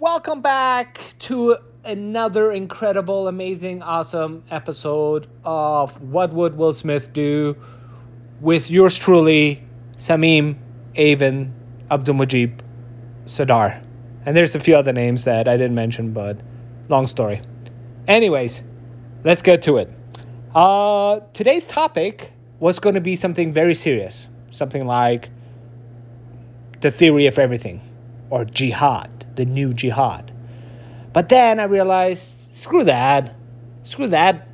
Welcome back to another incredible, amazing, awesome episode of What Would Will Smith Do with yours truly, Samim Avon Abdulmujib Sadar. And there's a few other names that I didn't mention, but long story. Anyways, let's get to it. Uh, today's topic was going to be something very serious, something like the theory of everything or jihad, the new jihad. But then I realized, screw that. Screw that.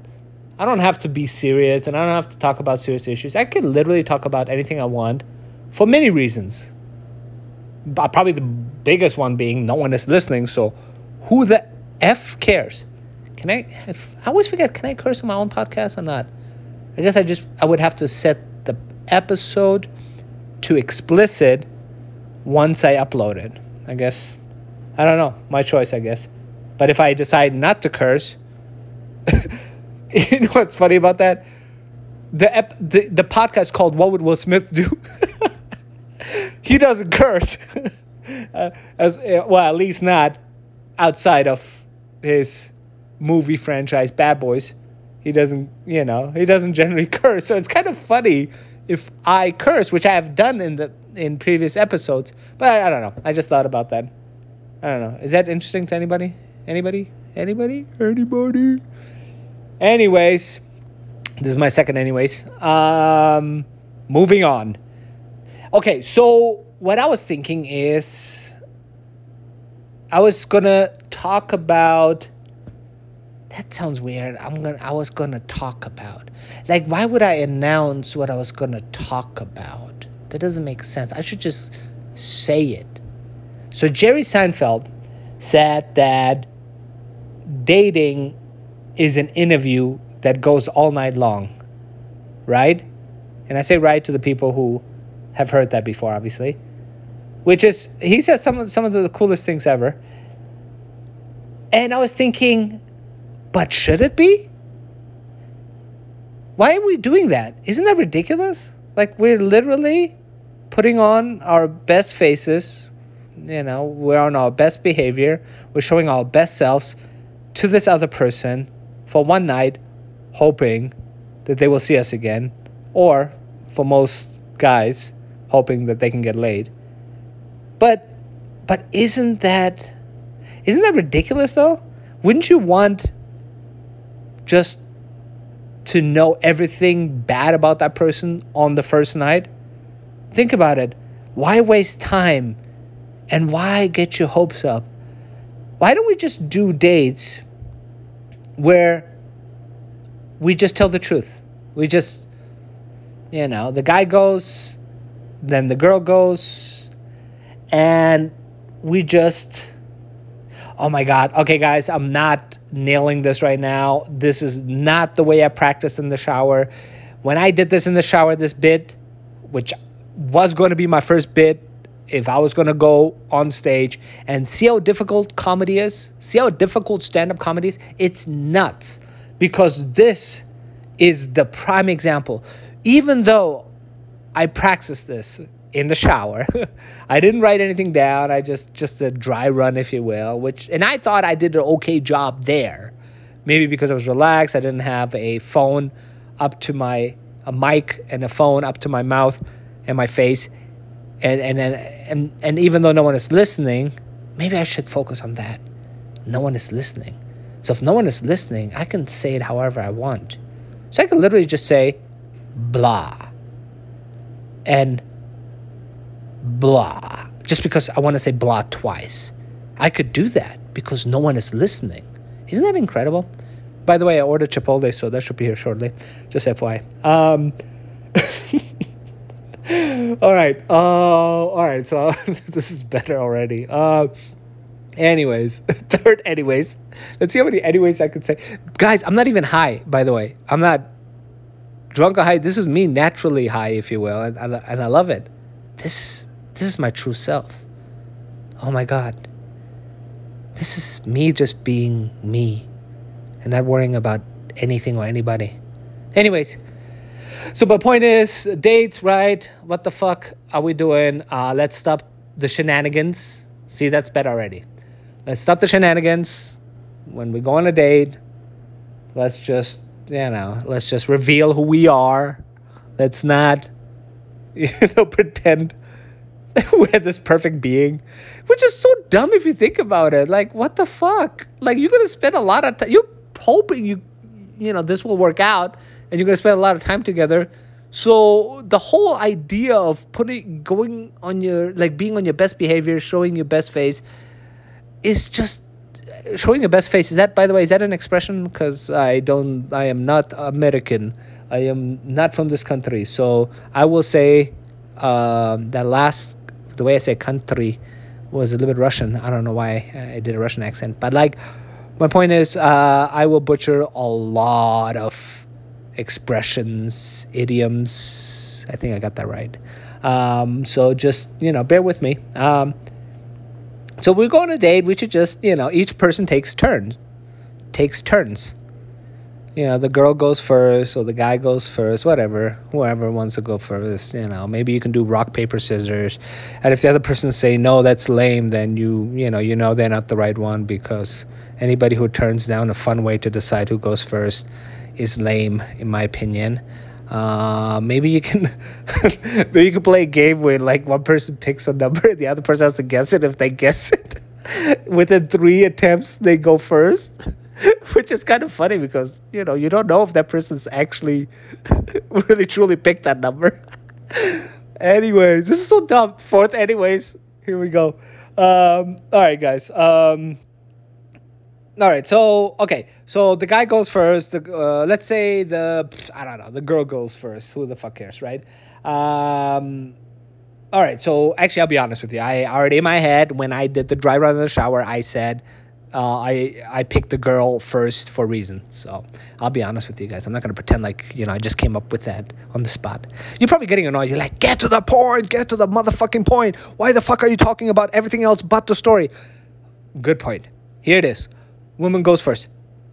I don't have to be serious and I don't have to talk about serious issues. I can literally talk about anything I want for many reasons. But uh, probably the biggest one being no one is listening, so who the F cares? Can I I always forget, can I curse on my own podcast or not? I guess I just I would have to set the episode to explicit once I upload it. I guess I don't know, my choice, I guess. But if I decide not to curse, you know what's funny about that? The ep- the, the podcast called "What Would Will Smith Do?" he doesn't curse, uh, as uh, well at least not outside of his movie franchise Bad Boys. He doesn't, you know, he doesn't generally curse. So it's kind of funny if I curse, which I have done in the in previous episodes. But I, I don't know. I just thought about that. I don't know. Is that interesting to anybody? Anybody? Anybody? Anybody? Anyways, this is my second anyways. Um moving on. Okay, so what I was thinking is I was going to talk about that sounds weird. I'm going to I was going to talk about. Like why would I announce what I was going to talk about? That doesn't make sense. I should just say it. So Jerry Seinfeld said that dating is an interview that goes all night long, right? And I say right to the people who have heard that before, obviously. Which is, he says some of, some of the coolest things ever. And I was thinking, but should it be? Why are we doing that? Isn't that ridiculous? Like, we're literally putting on our best faces, you know, we're on our best behavior, we're showing our best selves to this other person for one night, hoping that they will see us again, or for most guys, hoping that they can get laid. But but isn't that isn't that ridiculous though? Wouldn't you want just to know everything bad about that person on the first night? Think about it. Why waste time and why get your hopes up? Why don't we just do dates where we just tell the truth? We just, you know, the guy goes, then the girl goes, and we just, oh my God. Okay, guys, I'm not nailing this right now. This is not the way I practice in the shower. When I did this in the shower, this bit, which was going to be my first bit, if I was going to go on stage and see how difficult comedy is, see how difficult stand up comedy is, it's nuts. Because this is the prime example. Even though I practiced this in the shower, I didn't write anything down. I just just a dry run, if you will, which and I thought I did an okay job there. Maybe because I was relaxed, I didn't have a phone up to my a mic and a phone up to my mouth and my face and and and and even though no one is listening, maybe I should focus on that. No one is listening. So if no one is listening, I can say it however I want. So I can literally just say blah and blah just because I want to say blah twice. I could do that because no one is listening. Isn't that incredible? By the way, I ordered Chipotle, so that should be here shortly. Just FYI. Um, all right. Uh, all right. So this is better already. Uh, anyways, third. Anyways, let's see how many anyways I could say. Guys, I'm not even high. By the way, I'm not drunk or high. This is me naturally high, if you will, and, and, and I love it. This this is my true self. Oh my God. This is me just being me, and not worrying about anything or anybody. Anyways. So my point is, dates, right? What the fuck are we doing? Uh, let's stop the shenanigans. See, that's better already. let's stop the shenanigans. When we go on a date, let's just you know, let's just reveal who we are. Let's not you know pretend we're this perfect being, which is so dumb if you think about it. Like, what the fuck? Like, you're gonna spend a lot of time. You're hoping you, you know, this will work out, and you're gonna spend a lot of time together. So the whole idea of putting, going on your, like, being on your best behavior, showing your best face, is just showing your best face. Is that, by the way, is that an expression? Because I don't, I am not American. I am not from this country. So I will say um, that last the way I say country was a little bit Russian. I don't know why I did a Russian accent, but like my point is, uh, I will butcher a lot of expressions, idioms. I think I got that right. Um, so just you know, bear with me. Um, so we're going on a date. We should just you know, each person takes turns, takes turns you know the girl goes first or the guy goes first whatever whoever wants to go first you know maybe you can do rock paper scissors and if the other person say no that's lame then you you know you know they're not the right one because anybody who turns down a fun way to decide who goes first is lame in my opinion uh, maybe you can maybe you can play a game where like one person picks a number and the other person has to guess it if they guess it within three attempts they go first which is kind of funny because you know you don't know if that person's actually really truly picked that number. anyways, this is so dumb. Fourth, anyways, here we go. Um, all right, guys. Um, all right, so okay, so the guy goes first. The, uh, let's say the I don't know, the girl goes first. Who the fuck cares, right? Um, all right, so actually, I'll be honest with you. I already in my head when I did the dry run in the shower, I said uh, I I picked the girl first for reason. So I'll be honest with you guys. I'm not gonna pretend like you know I just came up with that on the spot. You're probably getting annoyed. You're like, get to the point, get to the motherfucking point. Why the fuck are you talking about everything else but the story? Good point. Here it is. Woman goes first.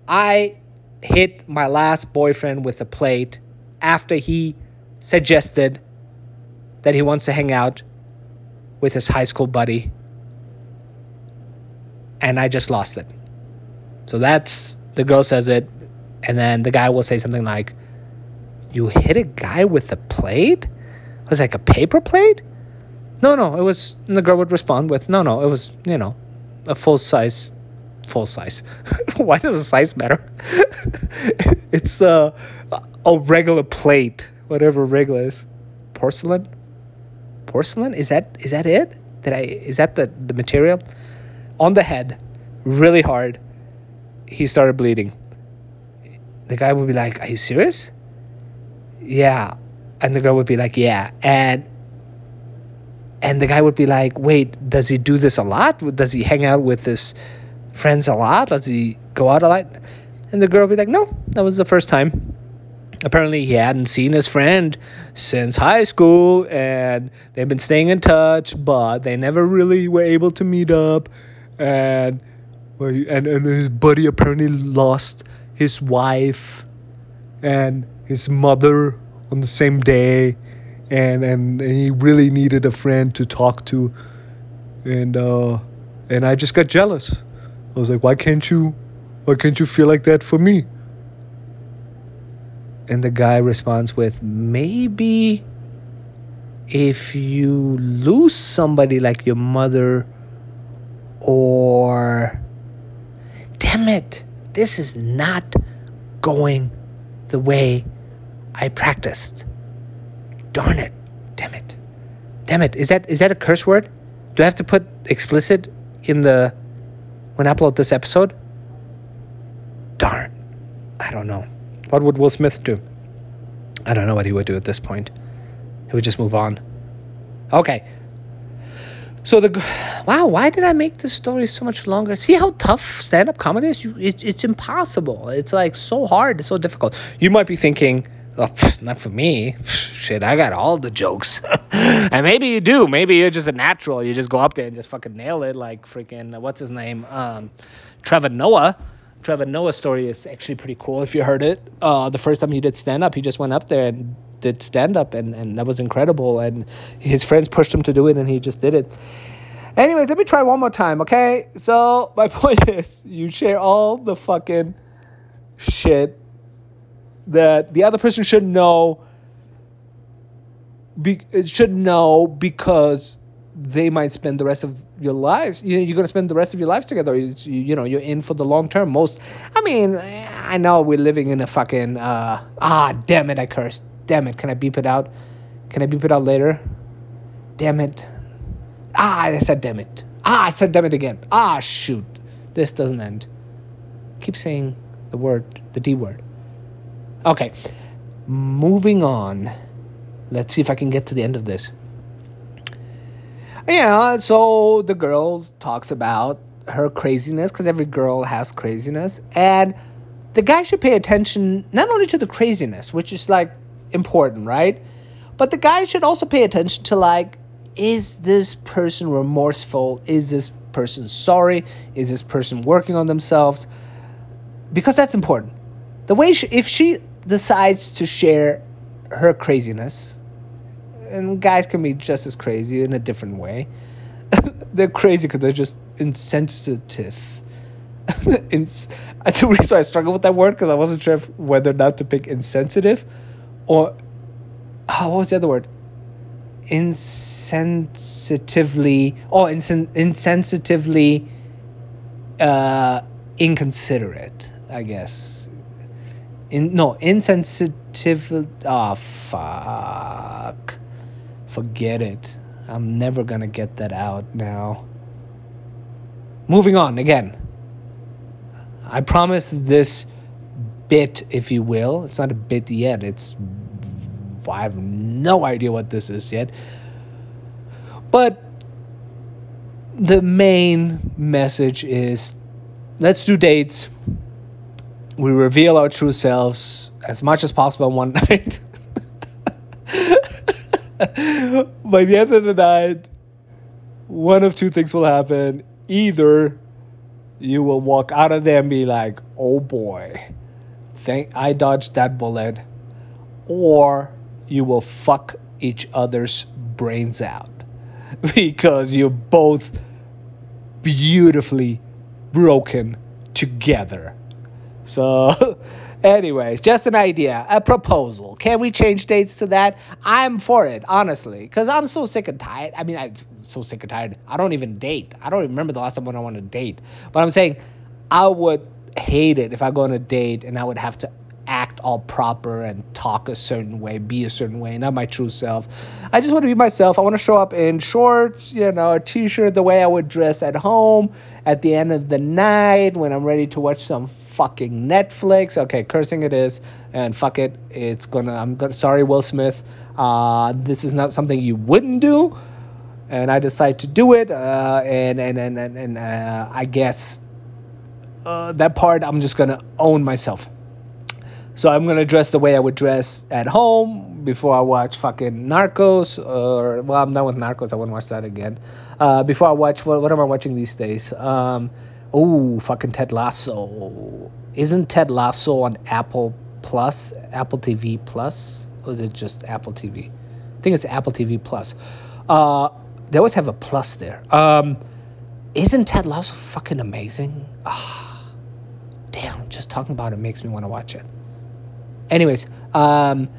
I hit my last boyfriend with a plate after he suggested that he wants to hang out with his high school buddy and I just lost it. So that's the girl says it, and then the guy will say something like, "You hit a guy with a plate? It was like a paper plate?" No, no, it was. And the girl would respond with, "No, no, it was you know, a full size, full size. Why does the size matter? it's uh, a regular plate, whatever regular is, porcelain. Porcelain is that is that it? Did I is that the the material?" on the head, really hard. He started bleeding. The guy would be like, Are you serious? Yeah. And the girl would be like, Yeah. And and the guy would be like, Wait, does he do this a lot? Does he hang out with his friends a lot? Does he go out a lot? And the girl be like, No, that was the first time. Apparently, he hadn't seen his friend since high school, and they've been staying in touch, but they never really were able to meet up and and and his buddy apparently lost his wife and his mother on the same day and and, and he really needed a friend to talk to and uh and I just got jealous. I was like, why can't you why can't you feel like that for me? And the guy responds with, maybe if you lose somebody like your mother or damn it, this is not going the way I practiced. Darn it. Damn it. Damn it. Is that is that a curse word? Do I have to put explicit in the when I upload this episode? Darn. I don't know. What would Will Smith do? I don't know what he would do at this point. He would just move on. Okay. So the wow, why did I make this story so much longer? See how tough stand-up comedy is? You, it, it's impossible. It's like so hard. It's so difficult. You might be thinking, oh, not for me. Shit, I got all the jokes. and maybe you do. Maybe you're just a natural. You just go up there and just fucking nail it, like freaking what's his name, um, Trevor Noah. Trevor Noah's story is actually pretty cool. If you heard it, uh, the first time he did stand up, he just went up there and did stand up, and and that was incredible. And his friends pushed him to do it, and he just did it. Anyways, let me try one more time, okay? So my point is, you share all the fucking shit that the other person should know. Be, should know because they might spend the rest of your lives. You you're gonna spend the rest of your lives together. You, you know, you're in for the long term. Most, I mean, I know we're living in a fucking. Uh, ah, damn it! I cursed. Damn it! Can I beep it out? Can I beep it out later? Damn it! Ah, I said damn it. Ah, I said damn it again. Ah, shoot! This doesn't end. Keep saying the word, the D word. Okay, moving on. Let's see if I can get to the end of this. Yeah, so the girl talks about her craziness because every girl has craziness, and the guy should pay attention not only to the craziness, which is like important, right? But the guy should also pay attention to like, is this person remorseful? Is this person sorry? Is this person working on themselves? Because that's important. The way she, if she decides to share her craziness, and guys can be just as crazy in a different way. they're crazy because they're just insensitive. Ins- the reason I struggle with that word because I wasn't sure whether or not to pick insensitive or oh, what was the other word? Insensitively. Oh, insen- insensitively uh, inconsiderate. I guess. In no insensitive. Ah, oh, fuck. Forget it. I'm never gonna get that out now. Moving on again. I promise this bit, if you will, it's not a bit yet. It's I have no idea what this is yet. But the main message is let's do dates. We reveal our true selves as much as possible in one night. by the end of the night, one of two things will happen. Either you will walk out of there and be like, oh boy, thank I dodged that bullet. Or you will fuck each other's brains out. Because you're both beautifully broken together. So Anyways, just an idea, a proposal. Can we change dates to that? I'm for it, honestly, because I'm so sick and tired. I mean, I'm so sick and tired. I don't even date. I don't remember the last time when I want to date. But I'm saying I would hate it if I go on a date and I would have to act all proper and talk a certain way, be a certain way, not my true self. I just want to be myself. I want to show up in shorts, you know, a t-shirt, the way I would dress at home at the end of the night when I'm ready to watch some fucking Netflix. Okay, cursing it is, and fuck it. It's gonna. I'm gonna. Sorry, Will Smith. Uh, this is not something you wouldn't do, and I decide to do it. Uh, and and and and, and uh, I guess uh, that part I'm just gonna own myself. So I'm gonna dress the way I would dress at home before I watch fucking Narcos, or well, I'm done with Narcos. I won't watch that again. Uh, before I watch what, what am I watching these days? Um, Oh, fucking Ted Lasso. Isn't Ted Lasso on Apple Plus, Apple TV Plus? Or is it just Apple TV? I think it's Apple TV Plus. Uh, they always have a plus there. Um, isn't Ted Lasso fucking amazing? Ah, damn, just talking about it makes me want to watch it. Anyways, um,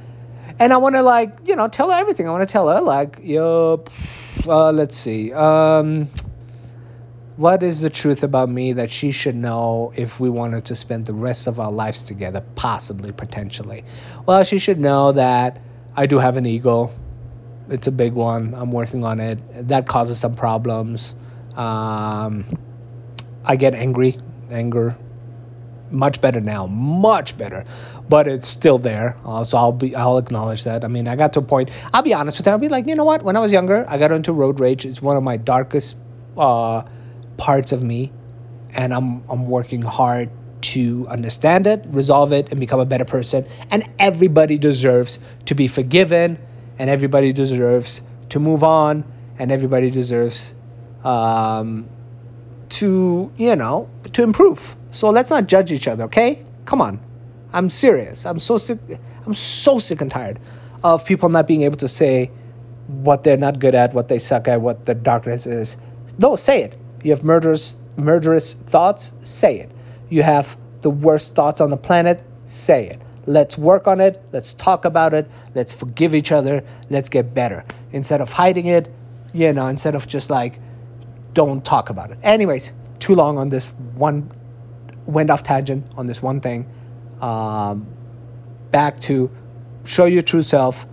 and I want to like, you know, tell her everything. I want to tell her like, yo, uh, let's see. Um, what is the truth about me that she should know if we wanted to spend the rest of our lives together, possibly, potentially? Well, she should know that I do have an ego. It's a big one. I'm working on it. That causes some problems. Um, I get angry, anger. Much better now, much better, but it's still there. Uh, so I'll be, I'll acknowledge that. I mean, I got to a point. I'll be honest with you. I'll be like, you know what? When I was younger, I got into road rage. It's one of my darkest uh, parts of me and I'm I'm working hard to understand it, resolve it, and become a better person. And everybody deserves to be forgiven, and everybody deserves to move on, and everybody deserves um, to you know to improve. So let's not judge each other, okay? Come on, I'm serious. I'm so sick. I'm so sick and tired of people not being able to say what they're not good at, what they suck at, what the darkness is no, say it. You have murderous murderous thoughts, say it. You have the worst thoughts on the planet, say it. Let's work on it. Let's talk about it. Let's forgive each other. Let's get better. Instead of hiding it, you know, instead of just like, don't talk about it. Anyways, too long on this one, went off tangent on this one thing. Um, back to show your true self.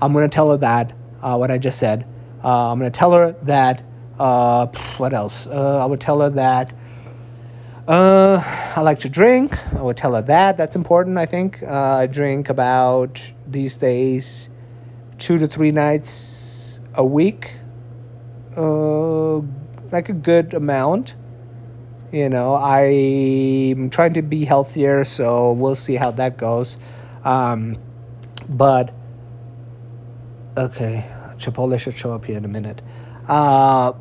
I'm going to tell her that, uh, what I just said. Uh, I'm going to tell her that, uh, what else? Uh, I would tell her that uh, I like to drink. I would tell her that. That's important, I think. Uh, I drink about these days two to three nights a week. Uh, like a good amount. You know, I'm trying to be healthier, so we'll see how that goes. Um, but okay, Chipotle should show up here in a minute. Uh,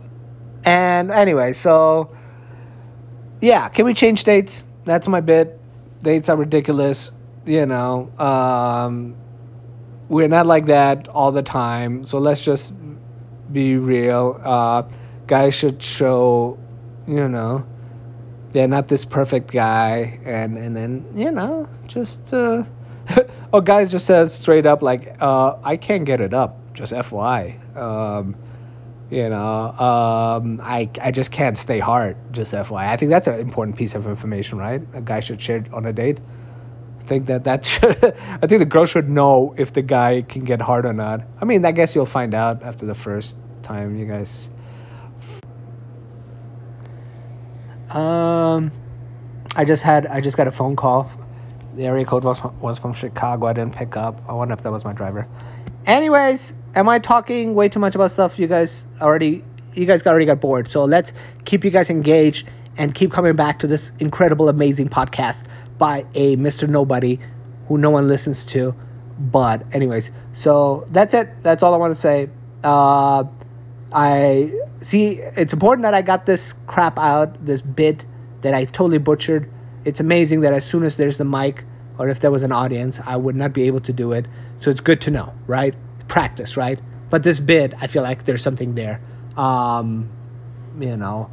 and anyway, so yeah, can we change dates? That's my bit. Dates are ridiculous. You know, um, we're not like that all the time. So let's just be real. Uh, guys should show, you know, they're not this perfect guy, and and then you know, just uh, or guys just says straight up like, uh, I can't get it up. Just FYI. Um, you know, um, I, I just can't stay hard, just FYI. I think that's an important piece of information, right? A guy should share on a date. I think that that should, I think the girl should know if the guy can get hard or not. I mean, I guess you'll find out after the first time you guys. Um, I just had, I just got a phone call. The area code was, was from Chicago. I didn't pick up. I wonder if that was my driver. Anyways, am I talking way too much about stuff you guys already you guys already got bored. So let's keep you guys engaged and keep coming back to this incredible, amazing podcast by a Mr. Nobody who no one listens to. But anyways, so that's it. That's all I want to say. Uh, I see. It's important that I got this crap out, this bit that I totally butchered. It's amazing that as soon as there's the mic or if there was an audience, I would not be able to do it. So it's good to know, right? Practice, right? But this bit, I feel like there's something there. Um, you know,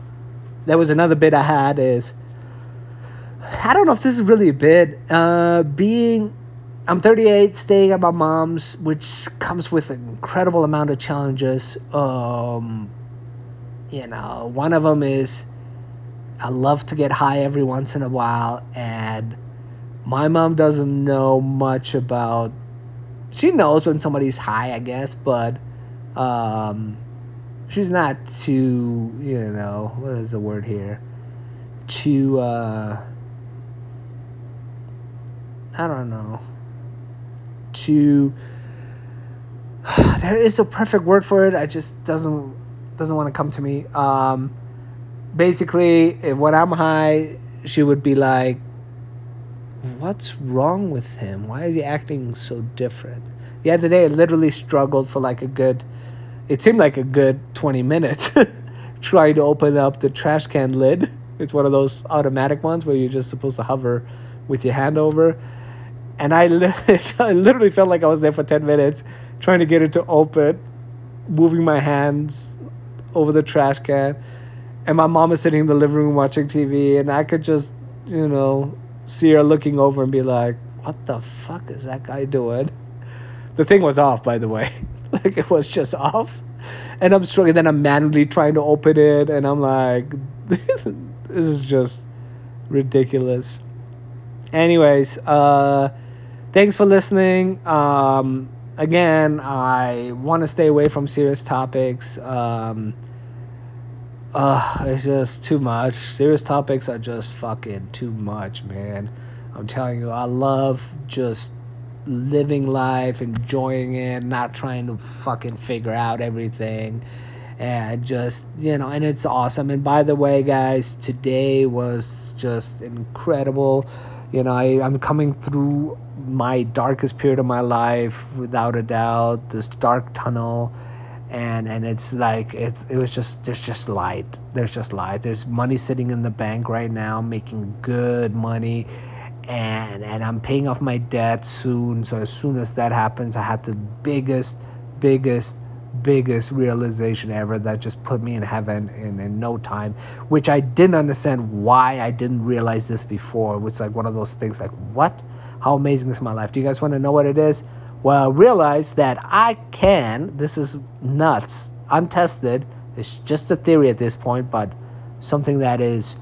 there was another bit I had is I don't know if this is really a bit. Uh, being I'm 38, staying at my mom's, which comes with an incredible amount of challenges. Um, you know, one of them is I love to get high every once in a while, and my mom doesn't know much about. She knows when somebody's high, I guess, but um, she's not too, you know, what is the word here? Too, uh, I don't know. Too. There is a perfect word for it. I just doesn't doesn't want to come to me. Um, basically, eh, when I'm high, she would be like, what's wrong with him? Why is he acting so different? The other day, I literally struggled for like a good, it seemed like a good 20 minutes trying to open up the trash can lid. It's one of those automatic ones where you're just supposed to hover with your hand over. And I, li- I literally felt like I was there for 10 minutes trying to get it to open, moving my hands over the trash can. And my mom is sitting in the living room watching TV, and I could just, you know, see her looking over and be like, "What the fuck is that guy doing?" The thing was off, by the way. like it was just off, and I'm struggling. Then I'm manually trying to open it, and I'm like, "This is just ridiculous." Anyways, uh, thanks for listening. Um, again, I want to stay away from serious topics. Um, uh, it's just too much. Serious topics are just fucking too much, man. I'm telling you, I love just living life, enjoying it, not trying to fucking figure out everything. And just, you know, and it's awesome. And by the way, guys, today was just incredible. You know, I, I'm coming through my darkest period of my life without a doubt, this dark tunnel and and it's like it's it was just there's just light there's just light there's money sitting in the bank right now making good money and and I'm paying off my debt soon so as soon as that happens I had the biggest biggest biggest realization ever that just put me in heaven in, in no time, which I didn't understand why I didn't realize this before. It was like one of those things like, what? How amazing is my life? Do you guys want to know what it is? Well, realize that I can, this is nuts, untested, it's just a theory at this point, but something that is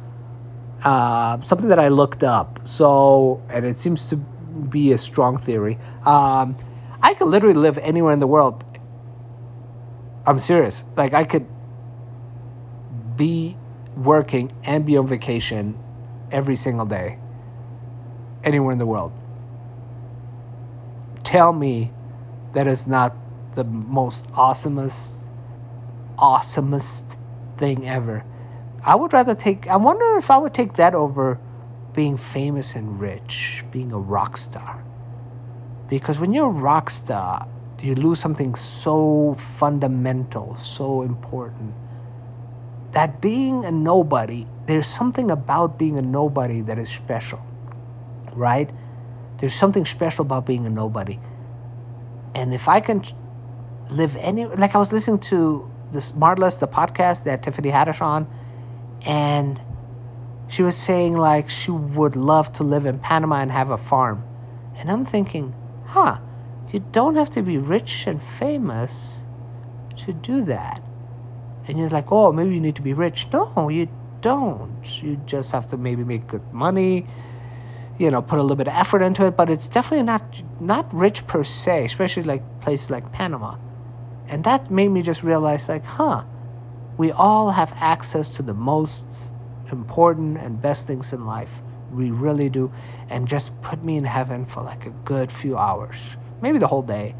uh, something that I looked up. So, and it seems to be a strong theory. Um, I could literally live anywhere in the world. I'm serious. Like I could be working and be on vacation every single day anywhere in the world. Tell me that is not the most awesomest awesomest thing ever. I would rather take I wonder if I would take that over being famous and rich, being a rock star. Because when you're a rock star, you lose something so fundamental, so important. That being a nobody, there's something about being a nobody that is special, right? There's something special about being a nobody. And if I can live any, like I was listening to the Smartless, the podcast that Tiffany Haddish on, and she was saying like she would love to live in Panama and have a farm. And I'm thinking, huh, you don't have to be rich and famous to do that. And you're like, oh, maybe you need to be rich. No, you don't. You just have to maybe make good money, you know, put a little bit of effort into it. But it's definitely not not rich per se, especially like places like Panama. And that made me just realize, like, huh, we all have access to the most important and best things in life. We really do. And just put me in heaven for like a good few hours, maybe the whole day.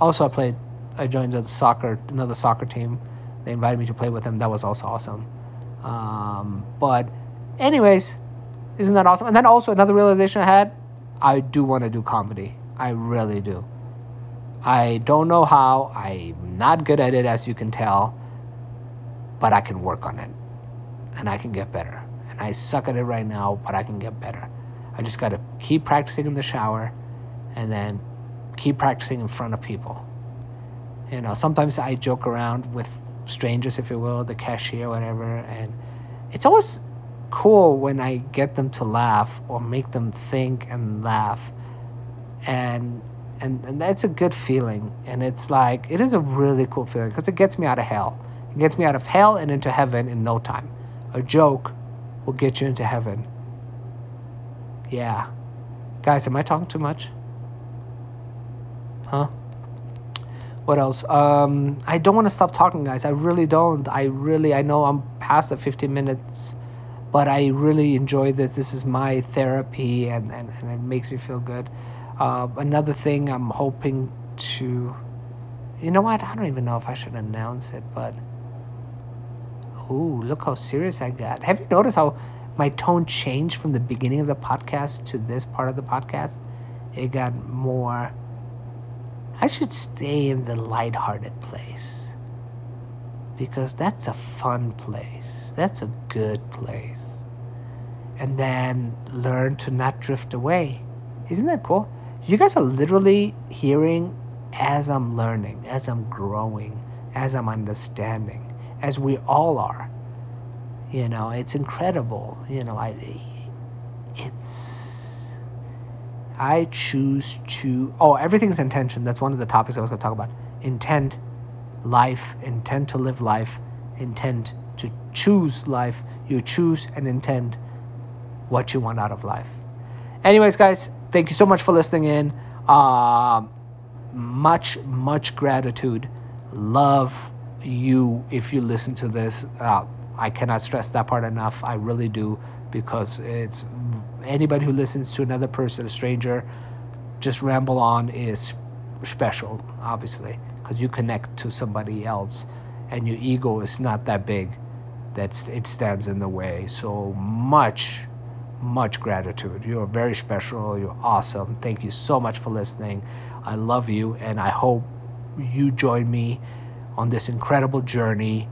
Also, I played, I joined the soccer, another soccer team. They invited me to play with them. That was also awesome. Um, but, anyways, isn't that awesome? And then also another realization I had I do want to do comedy. I really do. I don't know how. I'm not good at it, as you can tell, but I can work on it and I can get better. And I suck at it right now, but I can get better. I just got to keep practicing in the shower and then keep practicing in front of people. You know, sometimes I joke around with strangers, if you will, the cashier, whatever, and it's always cool when I get them to laugh or make them think and laugh. And and and that's a good feeling and it's like it is a really cool feeling because it gets me out of hell. It gets me out of hell and into heaven in no time. A joke will get you into heaven. Yeah. Guys, am I talking too much? Huh? What else? Um, I don't want to stop talking, guys. I really don't. I really, I know I'm past the 15 minutes, but I really enjoy this. This is my therapy, and, and, and it makes me feel good. Uh, another thing I'm hoping to, you know what? I don't even know if I should announce it, but ooh, look how serious I got. Have you noticed how my tone changed from the beginning of the podcast to this part of the podcast? It got more. I should stay in the lighthearted place because that's a fun place. That's a good place. And then learn to not drift away. Isn't that cool? You guys are literally hearing as I'm learning, as I'm growing, as I'm understanding as we all are. You know, it's incredible. You know, I it's I choose to oh everything's intention. That's one of the topics I was going to talk about. Intent, life, intent to live life, intent to choose life. You choose and intend what you want out of life. Anyways, guys, thank you so much for listening in. Uh, much, much gratitude. Love you if you listen to this. Uh, I cannot stress that part enough. I really do because it's anybody who listens to another person, a stranger, just ramble on is special, obviously, because you connect to somebody else, and your ego is not that big that it stands in the way. So much, much gratitude. You're very special. You're awesome. Thank you so much for listening. I love you, and I hope you join me on this incredible journey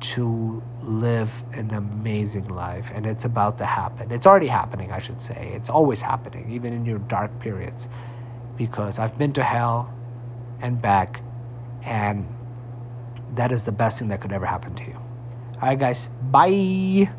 to live an amazing life and it's about to happen it's already happening i should say it's always happening even in your dark periods because i've been to hell and back and that is the best thing that could ever happen to you. All right, guys. Bye.